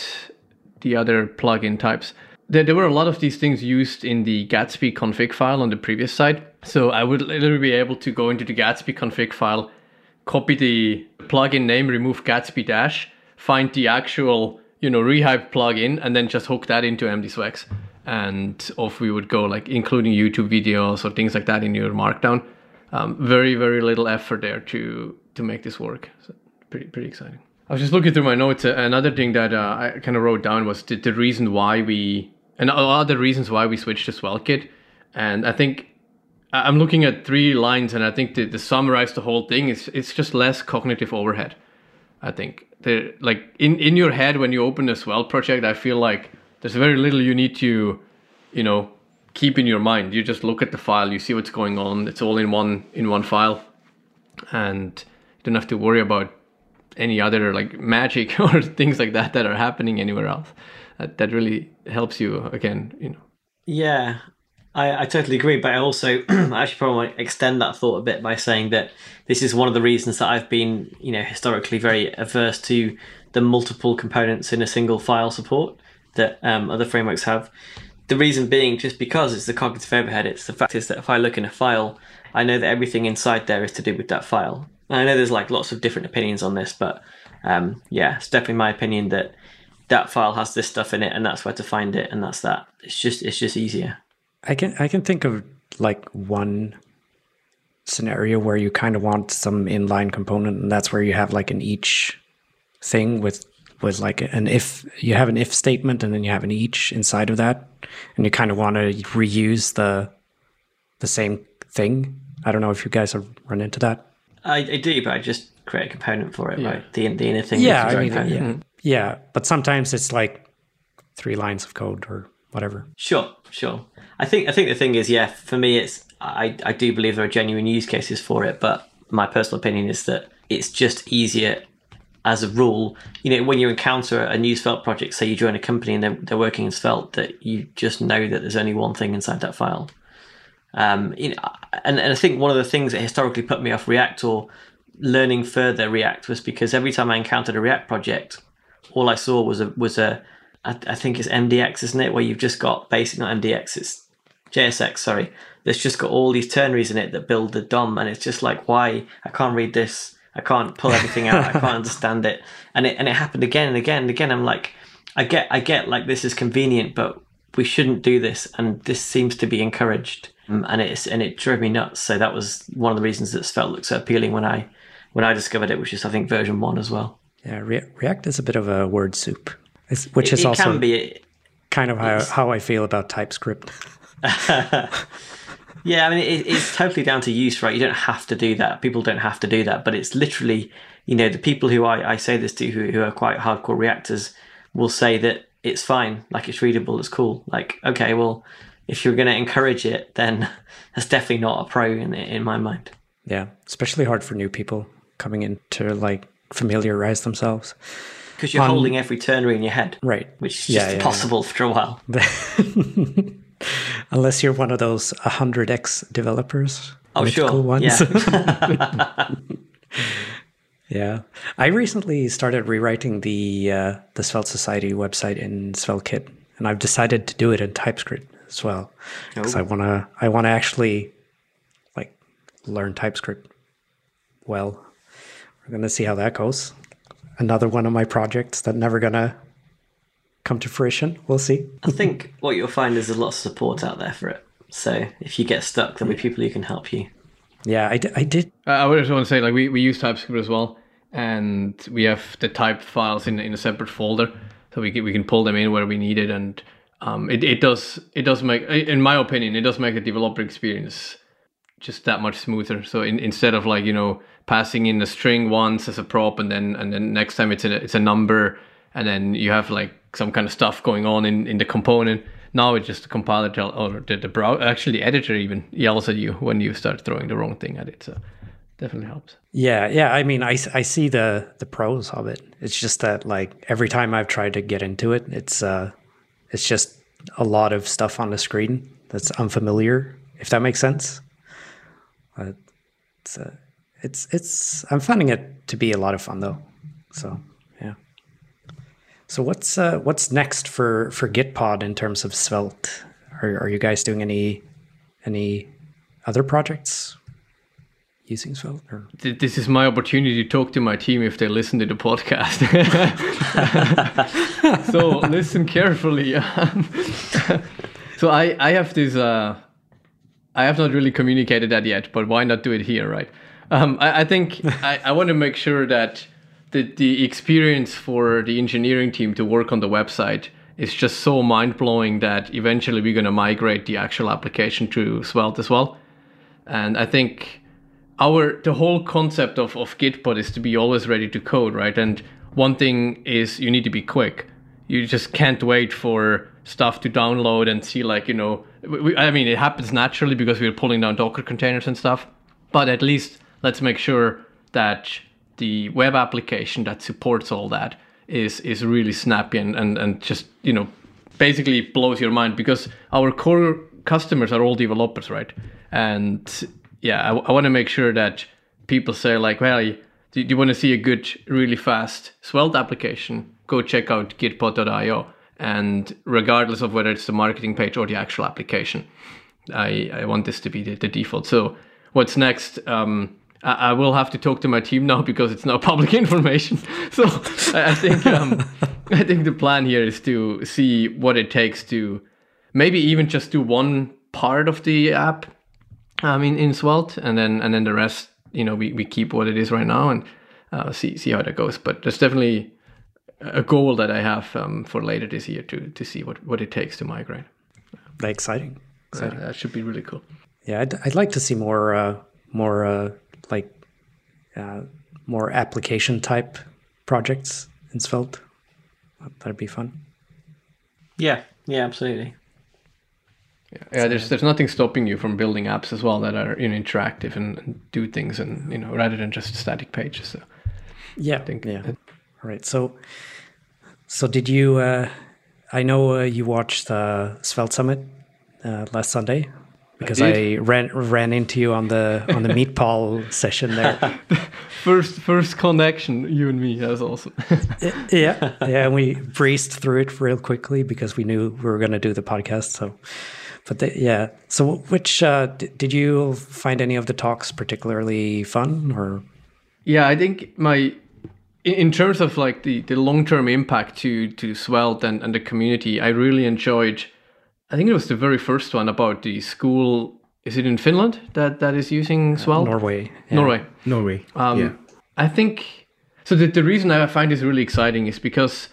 the other plugin types, there, there were a lot of these things used in the Gatsby config file on the previous side. So I would literally be able to go into the Gatsby config file, copy the plugin name, remove Gatsby dash, find the actual you know Rehype plugin, and then just hook that into MDsveX and off we would go, like including YouTube videos or things like that in your Markdown. Um, very very little effort there to to make this work. So pretty pretty exciting. I was just looking through my notes. Uh, another thing that uh, I kind of wrote down was the, the reason why we and a lot of the reasons why we switched to SvelteKit. And I think I'm looking at three lines, and I think to, to summarize the whole thing is it's just less cognitive overhead. I think the like in in your head when you open a Svelte project, I feel like there's very little you need to, you know, keep in your mind. You just look at the file, you see what's going on. It's all in one in one file, and you don't have to worry about any other like magic [LAUGHS] or things like that that are happening anywhere else. That, that really helps you again, you know. Yeah, I, I totally agree, but I also [CLEARS THROAT] I actually probably want to extend that thought a bit by saying that this is one of the reasons that I've been, you know, historically very averse to the multiple components in a single file support that um, other frameworks have. The reason being just because it's the cognitive overhead. It's the fact is that if I look in a file, I know that everything inside there is to do with that file. And I know there's like lots of different opinions on this, but um, yeah, it's definitely my opinion that that file has this stuff in it, and that's where to find it, and that's that. It's just it's just easier. I can I can think of like one scenario where you kind of want some inline component, and that's where you have like an each thing with with like an if you have an if statement and then you have an each inside of that, and you kind of want to reuse the the same thing. I don't know if you guys have run into that. I, I do, but I just create a component for it, Yeah. right? The the inner thing. Yeah, I mean, yeah, yeah, but sometimes it's like three lines of code or whatever. Sure, sure. I think I think the thing is, yeah, for me, it's I I do believe there are genuine use cases for it, but my personal opinion is that it's just easier as a rule. You know, when you encounter a new Svelte project, say you join a company and they're they're working in Svelte, that you just know that there's only one thing inside that file. Um, you know, and, and I think one of the things that historically put me off React or learning further React was because every time I encountered a React project, all I saw was a was a I, I think it's MDX, isn't it? Where you've just got basic, not MDX, it's JSX. Sorry, that's just got all these ternaries in it that build the DOM, and it's just like why I can't read this, I can't pull everything out, I [LAUGHS] can't understand it, and it and it happened again and again and again. I'm like, I get, I get, like this is convenient, but we shouldn't do this, and this seems to be encouraged, um, and it's and it drove me nuts. So that was one of the reasons that Svelte looked so appealing when I when I discovered it, which is I think version one as well. Yeah, Re- React is a bit of a word soup, it's, which It, is it also can be. kind of how, how I feel about TypeScript. [LAUGHS] Yeah, I mean, it, it's totally down to use, right? You don't have to do that. People don't have to do that, but it's literally, you know, the people who I, I say this to, who, who are quite hardcore reactors, will say that it's fine, like it's readable, it's cool. Like, okay, well, if you're going to encourage it, then [LAUGHS] that's definitely not a pro in in my mind. Yeah, especially hard for new people coming in to like familiarize themselves. Because you're Um, holding every ternary in your head, Right. which is Yeah, just yeah, yeah. impossible for a while. [LAUGHS] [LAUGHS] Unless you're one of those 100x developers. Oh, sure. Ones. Yeah. [LAUGHS] [LAUGHS] yeah. I recently started rewriting the uh, the Svelte Society website in SvelteKit, and I've decided to do it in TypeScript as well because I want to I want to actually like learn TypeScript well. We're going to see how that goes. Another one of my projects that never going to come to fruition. We'll see. I think what you'll find is there's a lot of support out there for it. So if you get stuck, there'll be people who can help you. Yeah, I, did Uh, I would just want to say, like, we, we use TypeScript as well, and we have the type files in in a separate folder, so we can, we can pull them in where we need it, and um, it it does it does make, in my opinion, it does make the developer experience just that much smoother. So in, instead of like you know passing in a string once as a prop, and then and then next time it's a it's a number, and then you have like some kind of stuff going on in in the component. Now it's just the compiler tell or the, the brow actually editor even yells at you when you start throwing the wrong thing at it. So definitely helps. Yeah, yeah. I mean, I, I see the the pros of it. It's just that like every time I've tried to get into it, it's uh, it's just a lot of stuff on the screen that's unfamiliar. If that makes sense. But it's uh, it's it's I'm finding it to be a lot of fun though. So. So what's uh, what's next for for Gitpod in terms of Svelte? Are are you guys doing any any other projects using Svelte? Or? This is my opportunity to talk to my team if they listen to the podcast. [LAUGHS] so listen carefully. [LAUGHS] so I, I have this. Uh, I have not really communicated that yet, but why not do it here, right? Um, I, I think I, I want to make sure that the the experience for the engineering team to work on the website is just so mind blowing that eventually we're going to migrate the actual application to Svelte as well. And I think our the whole concept of, of Gitpod is to be always ready to code, right? And one thing is you need to be quick. You just can't wait for stuff to download and see like you know. We, I mean, it happens naturally because we're pulling down Docker containers and stuff. But at least let's make sure that the web application that supports all that is is really snappy and, and, and just you know basically blows your mind because our core customers are all developers, right? And yeah, I, I want to make sure that people say like, well, do, do you want to see a good, really fast Svelte application? Go check out gitpod.io. And regardless of whether it's the marketing page or the actual application, I, I want this to be the, the default. So what's next? Um, I, I will have to talk to my team now [LAUGHS] because it's now public [LAUGHS] information. [LAUGHS] So I, I think um, I think the plan here is to see what it takes to maybe even just do one part of the app um, in, in Svelte, and then and then the rest, you know, we, we keep what it is right now and uh, see see how that goes. But there's definitely a goal that I have um, for later this year to to see what, what it takes to migrate. Exciting. Uh, that should be really cool. Yeah, I'd, I'd like to see more, uh, more uh, like uh, more application type projects in Svelte. That'd be fun. Yeah, yeah, absolutely. Yeah, yeah there's there's nothing stopping you from building apps as well that are you know interactive and, and do things and you know rather than just static pages. So Yeah, think, yeah. All right. So, so did you? Uh, I know uh, you watched the Svelte Summit uh, last Sunday because I, did. ran ran into you on the on the meatball session there. [LAUGHS] first first connection, you and me. That was awesome. [LAUGHS] yeah, yeah. And we breezed through it real quickly because we knew we were going to do the podcast. So, but the, yeah. So, which uh, did you find any of the talks particularly fun or? Yeah, I think my in, in terms of like the, the long term impact to to Svelte and, and the community, I really enjoyed. I think it was the very first one about the school. Is it in Finland that that is using Svelte? Norway. yeah. Norway. Norway. Um, yeah. I think so. The, the reason I find this really exciting is because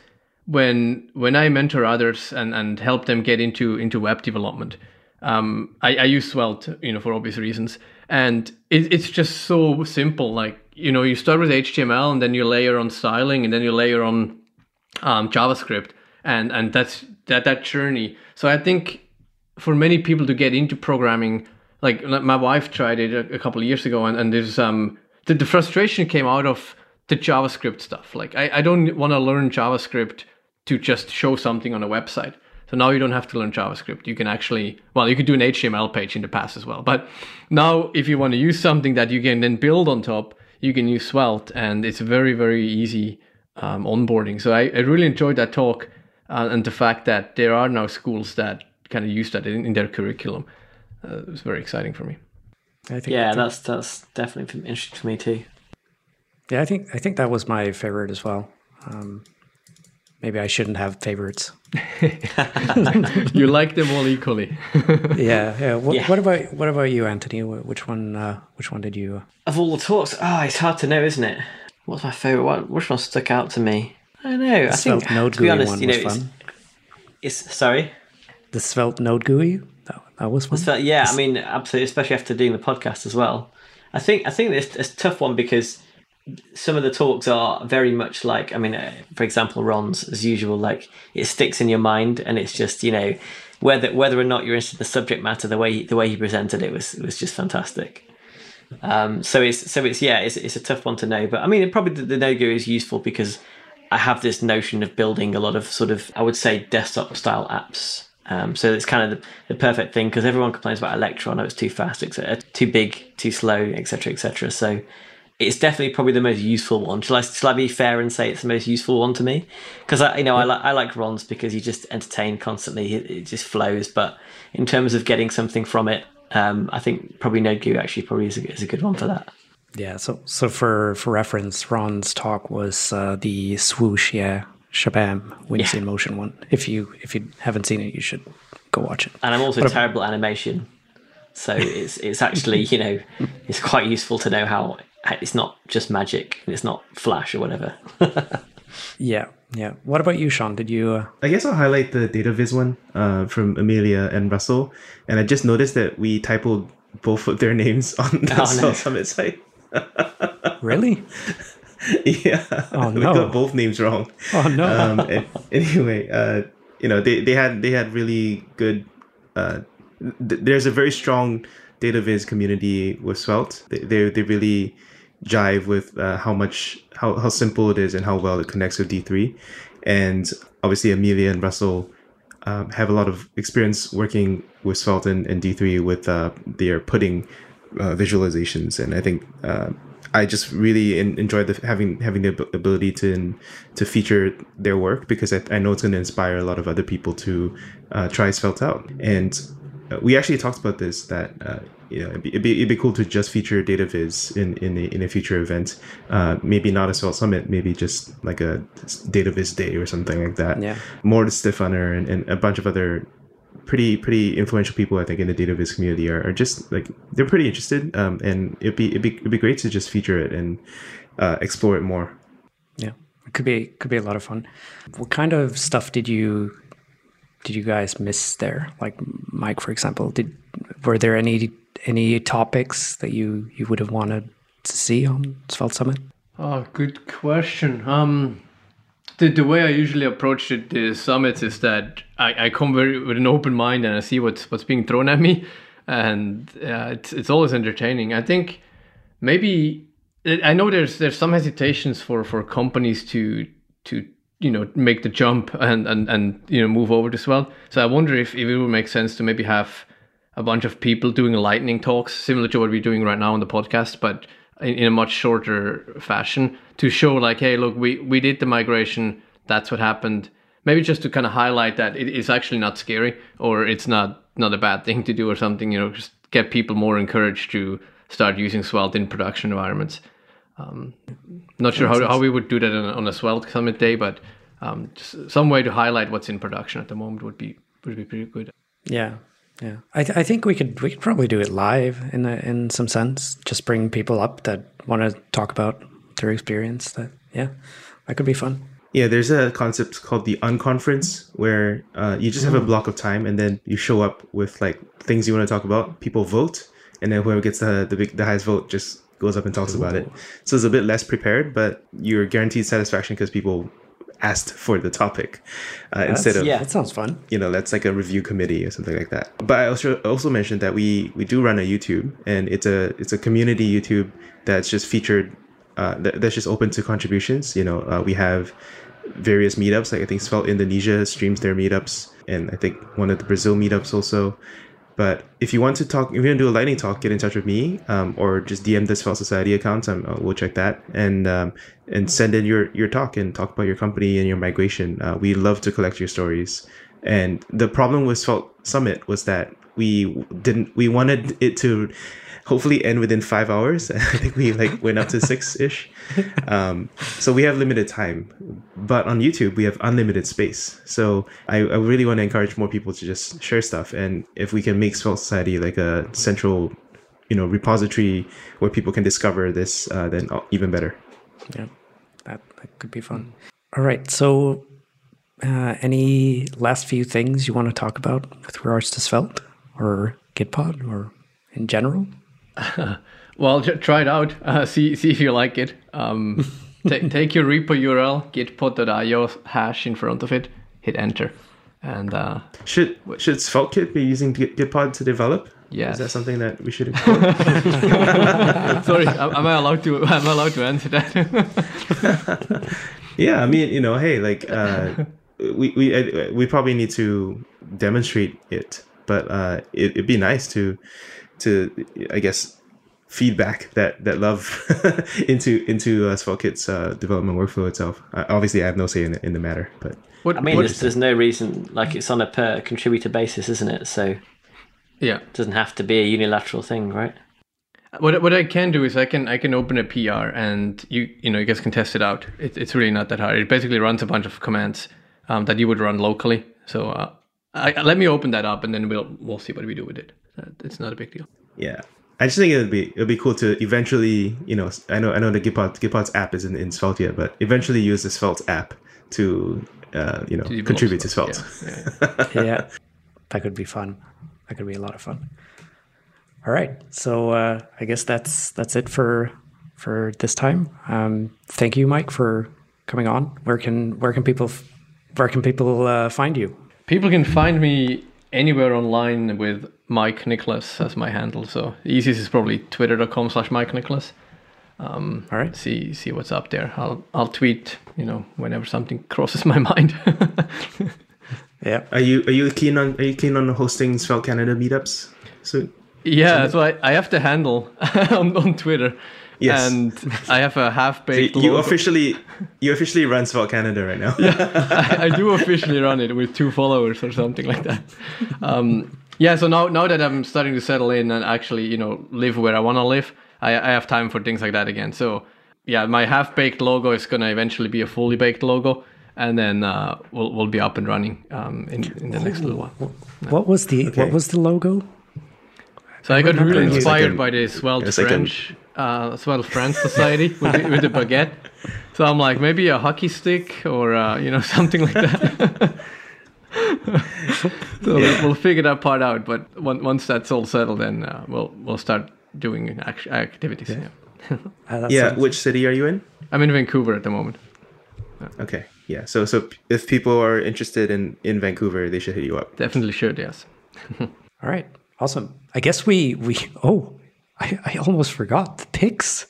when when I mentor others and, and help them get into into web development, um, I, I use Svelte, you know, for obvious reasons, and it, it's just so simple. Like you know, you start with HTML and then you layer on styling and then you layer on um, JavaScript, and and that's that that journey. So I think for many people to get into programming, like my wife tried it a, a couple of years ago, and, and there's um the, the frustration came out of the JavaScript stuff. Like I, I don't want to learn JavaScript to just show something on a website. So now you don't have to learn JavaScript. You can actually, well, you could do an HTML page in the past as well. But now, if you want to use something that you can then build on top, you can use Svelte, and it's very, very easy um, onboarding. So I, I really enjoyed that talk uh, and the fact that there are now schools that kind of use that in, in their curriculum. Uh, it was very exciting for me. I think, Yeah, I think- that's that's definitely interesting to me too. yeah. I think I think that was my favorite as well. Um, maybe I shouldn't have favorites. [LAUGHS] you like them all equally. [LAUGHS] yeah, yeah. What, Yeah. what about what about you, Anthony? Which one? Uh, which one did you? Uh, Of all the talks, ah, it's hard to know, isn't it? What's my favorite? one? which one stuck out to me? I don't know. I think Svelte Node to be honest, one you know, was it's, fun. it's sorry. The Svelte Node GUI. That, that was fun. So, yeah, I mean, absolutely, especially after doing the podcast as well. I think I think it's, it's a tough one because some of the talks are very much like I mean, uh, for example, Ron's as usual. Like it sticks in your mind, and it's just you know, whether whether or not you're interested in the subject matter, the way he, the way he presented it was was just fantastic. Um, so it's so it's yeah, it's it's a tough one to know, but I mean, it, probably the, the NodeGui is useful because I have this notion of building a lot of sort of I would say desktop style apps. Um, so it's kind of the, the perfect thing because everyone complains about Electron, oh, it's too fast, etc., too big, too slow, etc., etc. So it's definitely probably the most useful one. Shall I, shall I be fair and say it's the most useful one to me? Because I, you know, I like I like Ron's because you just entertain constantly. It, it, just flows. But in terms of getting something from it, um, I think probably NodeGui actually probably is a, is a good one for that. Yeah. So so for for reference, Ron's talk was uh, the swoosh, yeah, shabam, Wincy yeah. in motion one. If you if you haven't seen it, you should go watch it. And I'm also but terrible at animation. So it's it's actually you know it's quite useful to know how it's not just magic it's not flash or whatever [LAUGHS] yeah yeah what about you sean did you uh... i guess i'll highlight the data viz one uh, from amelia and russell and i just noticed that we typoed both of their [LAUGHS] names on the oh, no. summit site really? [LAUGHS] Yeah. Oh, [LAUGHS] no. we got both names wrong. Oh no. Um, anyway uh, you know they, they had they had really good uh, th- there's a very strong data viz community with svelte. They, they, they really jive with uh, how much how, how simple it is and how well it connects with D3. And obviously, Amelia and Russell um, have a lot of experience working with Svelte and, and D3 with uh, their pudding uh, visualizations. And I think uh, I just really in, enjoyed the, having having the ability to to feature their work because I, I know it's going to inspire a lot of other people to uh, try Svelte out. And uh, we actually talked about this that you know, it'd be, it'd be, it'd be cool to just feature data viz in, in, a, in a future event. Uh, maybe not a Svelte Summit, maybe just like a data viz day or something like that. Yeah. Moritz Stefaner and, and a bunch of other pretty pretty influential people I think in the data viz community are, are just like they're pretty interested um, and it'd be, it'd be it'd be great to just feature it and uh, explore it more. Yeah, it could be could be a lot of fun. What kind of stuff did you did you guys miss there? Like Mike, for example, did were there any any topics that you you would have wanted to see on Svelte Summit? Oh, good question. Um, the the way I usually approach it, the summits is that I, I come very with an open mind and I see what's what's being thrown at me, and uh, it's it's always entertaining. I think maybe I know there's there's some hesitations for for companies to to you know make the jump and and and you know move over to Svelte. So I wonder if, if it would make sense to maybe have a bunch of people doing lightning talks, similar to what we're doing right now on the podcast, but in, a much shorter fashion to show like, hey, look, we we did the migration. That's what happened. Maybe just to kind of highlight that it is actually not scary or it's not not a bad thing to do or something. You know, just get people more encouraged to start using Svelte in production environments. Um, not sure how, how we would do that on, on a Svelte Summit day, but um, some way to highlight what's in production at the moment would be would be pretty good. Yeah, yeah, I, th- I think we could we could probably do it live in a, in some sense. Just bring people up that want to talk about their experience. That yeah, that could be fun. Yeah, there's a concept called the unconference where uh, you just have a mm. block of time and then you show up with like things you want to talk about. People vote, and then whoever gets the the, big, the highest vote just goes up and talks Ooh. about it. So it's a bit less prepared, but you're guaranteed satisfaction because people asked for the topic uh, instead of yeah. That sounds fun. you know that's like a review committee or something like that. But i also also mentioned that we we do run a youtube and it's a it's a community youtube that's just featured uh, that, that's just open to contributions. You know uh, we have various meetups. Like i think svelte indonesia streams their meetups and i think one of the brazil meetups also but if you want to talk, if you're gonna do a lightning talk, get in touch with me, um, or just DM the Svelte Society account. Um, uh, we'll check that and um, and send in your your talk and talk about your company and your migration. Uh, we love to collect your stories. And the problem with Svelte Summit was that we didn't. We wanted it to hopefully end within five hours. [LAUGHS] I think we like went up to [LAUGHS] six ish. Um, so we have limited time, but on YouTube we have unlimited space. So I, I really want to encourage more people to just share stuff, and if we can make Svelte Society like a central, you know, repository where people can discover this, uh, then even better. Yeah, that that could be fun. All right, so. Uh, any last few things you want to talk about with regards to Svelte or Gitpod or in general? [LAUGHS] well, try it out. Uh, see see if you like it. Um, [LAUGHS] t- take your repo URL, gitpod.io hash in front of it, hit enter. And uh, Should should SvelteKit be using Gitpod to develop? Yes. Is that something that we should [LAUGHS] sorry, am am I allowed to? Am I allowed to answer that? yeah, I mean, you know, hey, like uh, we we uh, we probably need to demonstrate it, but uh, it, it'd be nice to to I guess feedback that that love [LAUGHS] into into uh, SvelteKit's uh, development workflow itself. Uh, obviously, I have no say in, in the matter, but What, I mean, what- there's, there's no reason, like, it's on a per contributor basis, isn't it? So yeah, it yeah. doesn't have to be a unilateral thing, right? What what I can do is I can I can open a PR and you you know you guys can test it out. It, it's really not that hard. It basically runs a bunch of commands um, that you would run locally. So uh, I, let me open that up and then we'll we'll see what we do with it. It's not a big deal. yeah. I just think it'd be it'd be cool to eventually, you know, I know I know the Gitpod Gitpod's app isn't in Svelte yet, but eventually use the Svelte app to uh, you know develop contribute to stuff. Svelte. Yeah, yeah. [LAUGHS] yeah, that could be fun. That could be a lot of fun. All right, so uh, I guess that's that's it for for this time. Um, thank you, Mike, for coming on. Where can where can people where can people uh, find you? People can find me anywhere online with Mike Nikles as my handle. So the easiest is probably twitter.com slash Mike Nikles. Um, All right, See see what's up there. I'll I'll tweet, you know, whenever something [LAUGHS] crosses my mind. [LAUGHS] yeah, Are you are you keen on are you keen on hosting Svelte Canada meetups soon? yeah, so I, I have the handle [LAUGHS] on, on Twitter. Yes. And I have a half baked You officially you officially run Svelte Canada right now. I, I do officially run it with two followers or something like that. Um, yeah, so now now that I'm starting to settle in and actually, you know, live where I want to live, I, I have time for things like that again. So yeah, my half baked logo is gonna eventually be a fully baked logo, and then uh, we'll we'll be up and running um, in in the next little while. what was the Okay. what was the logo? So I got really it was inspired like a- by the Svelte it like a- French, uh, Svelte French Society with the, with the baguette. So I'm like maybe a hockey stick or uh, you know [LAUGHS] something like that. [LAUGHS] so we'll, we'll figure that part out. But on- once that's all settled, then uh, we'll we'll start doing act- activities. Yeah. Uh, yeah, [LAUGHS] which city are you in? I'm in Vancouver at the moment. Okay. Yeah. So so if people are interested in in Vancouver, they should hit you up. Definitely should. Yes. all right, awesome. I guess we we oh, I I almost forgot the picks,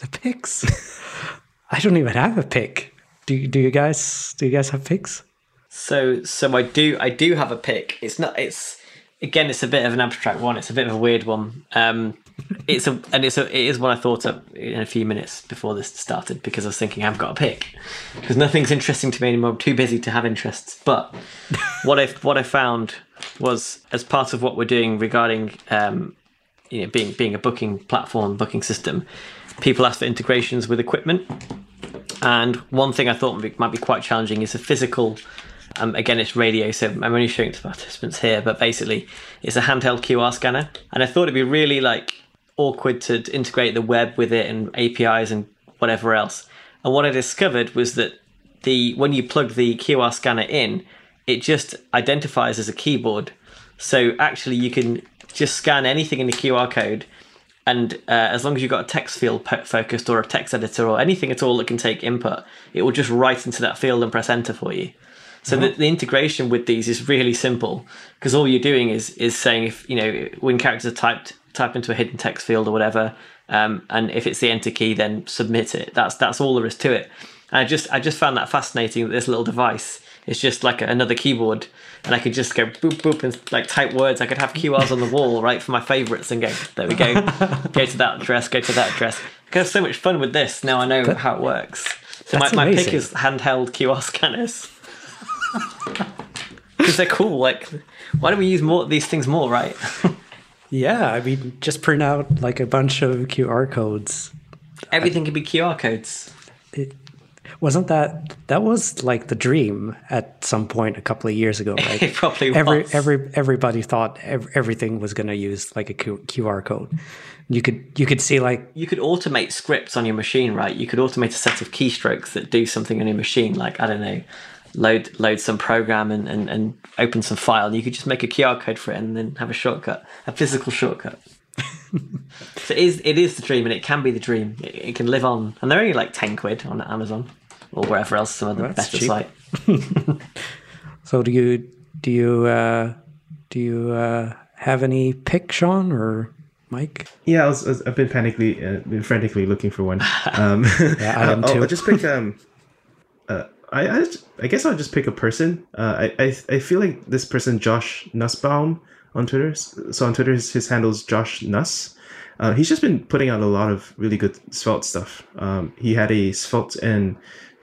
the picks. [LAUGHS] I don't even have a pick. Do you- do you guys do you guys have picks? So so I do I do have a pick. It's not it's again it's a bit of an abstract one. It's a bit of a weird one. Um [LAUGHS] it's a and it's a it is one I thought up in a few minutes before this started because I was thinking I've got a pick because nothing's interesting to me anymore. I'm too busy to have interests. But [LAUGHS] what I what I found was as part of what we're doing regarding um, you know being being a booking platform booking system, people ask for integrations with equipment. And one thing I thought might be, quite challenging is a physical. Um, again, it's radio, so I'm only showing to participants here. But basically, it's a handheld QR scanner, and I thought it'd be really like awkward to integrate the web with it and APIs and whatever else. And what I discovered was that the when you plug the QR scanner in, it just identifies as a keyboard. So actually, you can just scan anything in the QR code, and uh, as long as you've got a text field po- focused or a text editor or anything at all that can take input, it will just write into that field and press enter for you. So the, the integration with these is really simple because all you're doing is is saying if you know when characters are typed type into a hidden text field or whatever, um, and if it's the enter key, then submit it. That's that's all there is to it. And I just I just found that fascinating that this little device is just like another keyboard, and I could just go boop boop and like type words. I could have QRs on the wall right for my favorites and go there we go, go to that address, go to that address. I could have so much fun with this. Now I know how it works. So my, my pick is handheld QR scanners [LAUGHS] because they're cool. Like, why don't we use more these things more? Right? [LAUGHS] Yeah, I mean, just print out like a bunch of QR codes. Everything can be QR codes. Wasn't that that was like the dream at some point a couple of years ago? Right? [LAUGHS] It probably every was. every everybody thought ev- everything was going to use like a Q- QR code. You could you could see like you could automate scripts on your machine, right? You could automate a set of keystrokes that do something on your machine, like I don't know, load load some program and, and, and open some file. You could just make a QR code for it and then have a shortcut, a physical shortcut. [LAUGHS] so it is it is the dream, and it can be the dream. It, it can live on, and they're only like ten quid on Amazon or wherever else some other That's better cheap. site. [LAUGHS] so do you do you uh, do you uh, have any pick, Sean or Mike? Yeah, I was, I was- I've been panically, uh, been frantically looking for one. [LAUGHS] Um, Yeah, I [LAUGHS] am I'll, too. I'll just pick. Um, uh, I, I, just- I guess I'll just pick a person. Uh, I, I, I feel like this person, Josh Nussbaum, on Twitter. So on Twitter, his, his handle's Josh Nuss. Uh, he's just been putting out a lot of really good Svelte stuff. Um, he had a Svelte and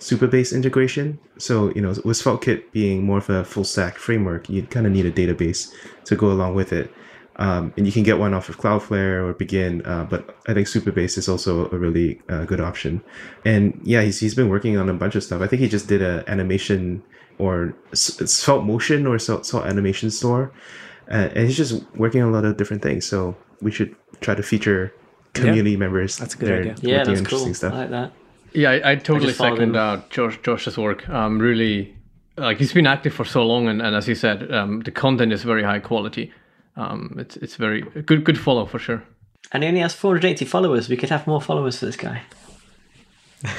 Supabase integration. So, you know, with SvelteKit being more of a full stack framework, you kind of need a database to go along with it. Um, and you can get one off of Cloudflare or Begin, uh, but I think Supabase is also a really uh, good option. And yeah, he's, he's been working on a bunch of stuff. I think he just did an animation or s- Svelte Motion or Svelte, Svelte Animation Store. Uh, and he's just working on a lot of different things. So we should try to feature community members. That's a good idea. Yeah, that's on cool. interesting stuff. I like that. Yeah, I, I totally just followed second uh, Josh, Josh's work. Um, really, like he's been active for so long, and, and as you said, um, the content is very high quality. Um, it's it's very good good follow for sure. And he only has 480 followers. We could have more followers for this guy. [LAUGHS]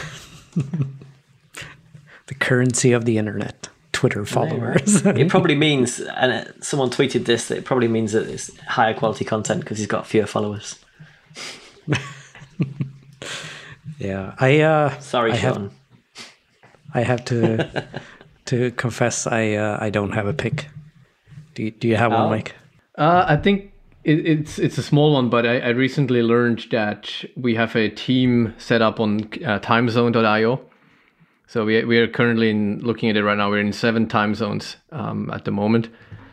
The currency of the internet, Twitter followers. it [LAUGHS] probably means, and uh, someone tweeted this, that it probably means that it's higher quality content because he's got fewer followers. [LAUGHS] yeah, I uh, Sorry, I have- I have to [LAUGHS] to confess I uh, I don't have a pick. Do you, do you have Oh. one, Mike? Uh, I think it, it's it's a small one, but I, I recently learned that we have a team set up on uh, timezone.io. So we we are currently in, looking at it right now. We're in seven time zones um, at the moment.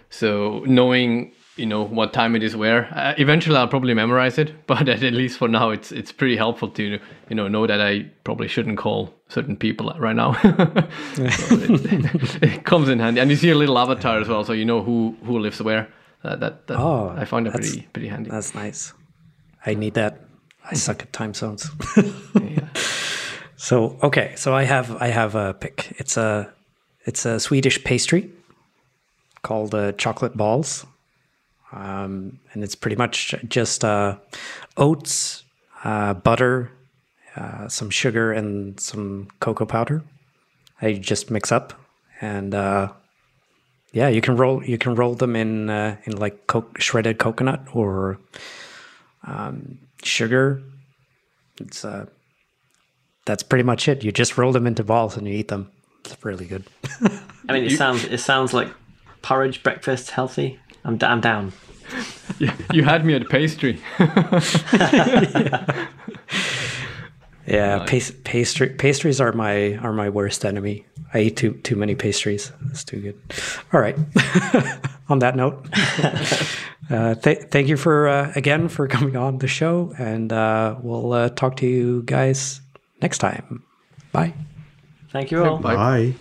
So knowing you know what time it is where, uh, eventually I'll probably memorize it. [LAUGHS] But at, least for now, it's it's pretty helpful to you know know that I probably shouldn't call certain people right now. [LAUGHS] It, it comes in handy, and you see a little avatar as well, so you know who who lives where. Uh, that that Oh, I find that pretty pretty handy. That's nice. I need that. I suck at time zones. Yeah. [LAUGHS] So okay, so I have I have a pick. It's a it's a Swedish pastry called uh, chocolate balls, um, and it's pretty much just uh, oats, uh, butter, uh, some sugar, and some cocoa powder. I just mix up, and uh, yeah, you can roll you can roll them in uh, in like co- shredded coconut or um, sugar. It's uh, that's pretty much it. You just roll them into balls and you eat them. It's really good. [LAUGHS] I mean, it sounds it sounds like porridge breakfast healthy. I'm, d- I'm down. [LAUGHS] you had me at pastry. [LAUGHS] Yeah, pas- pastry pastries are my are my worst enemy. I eat too too many pastries. It's too good. All right. [LAUGHS] on that note, uh, th- thank you for uh, again for coming on the show, and uh, we'll uh, talk to you guys next time. Bye. Thank you all. Bye. Bye.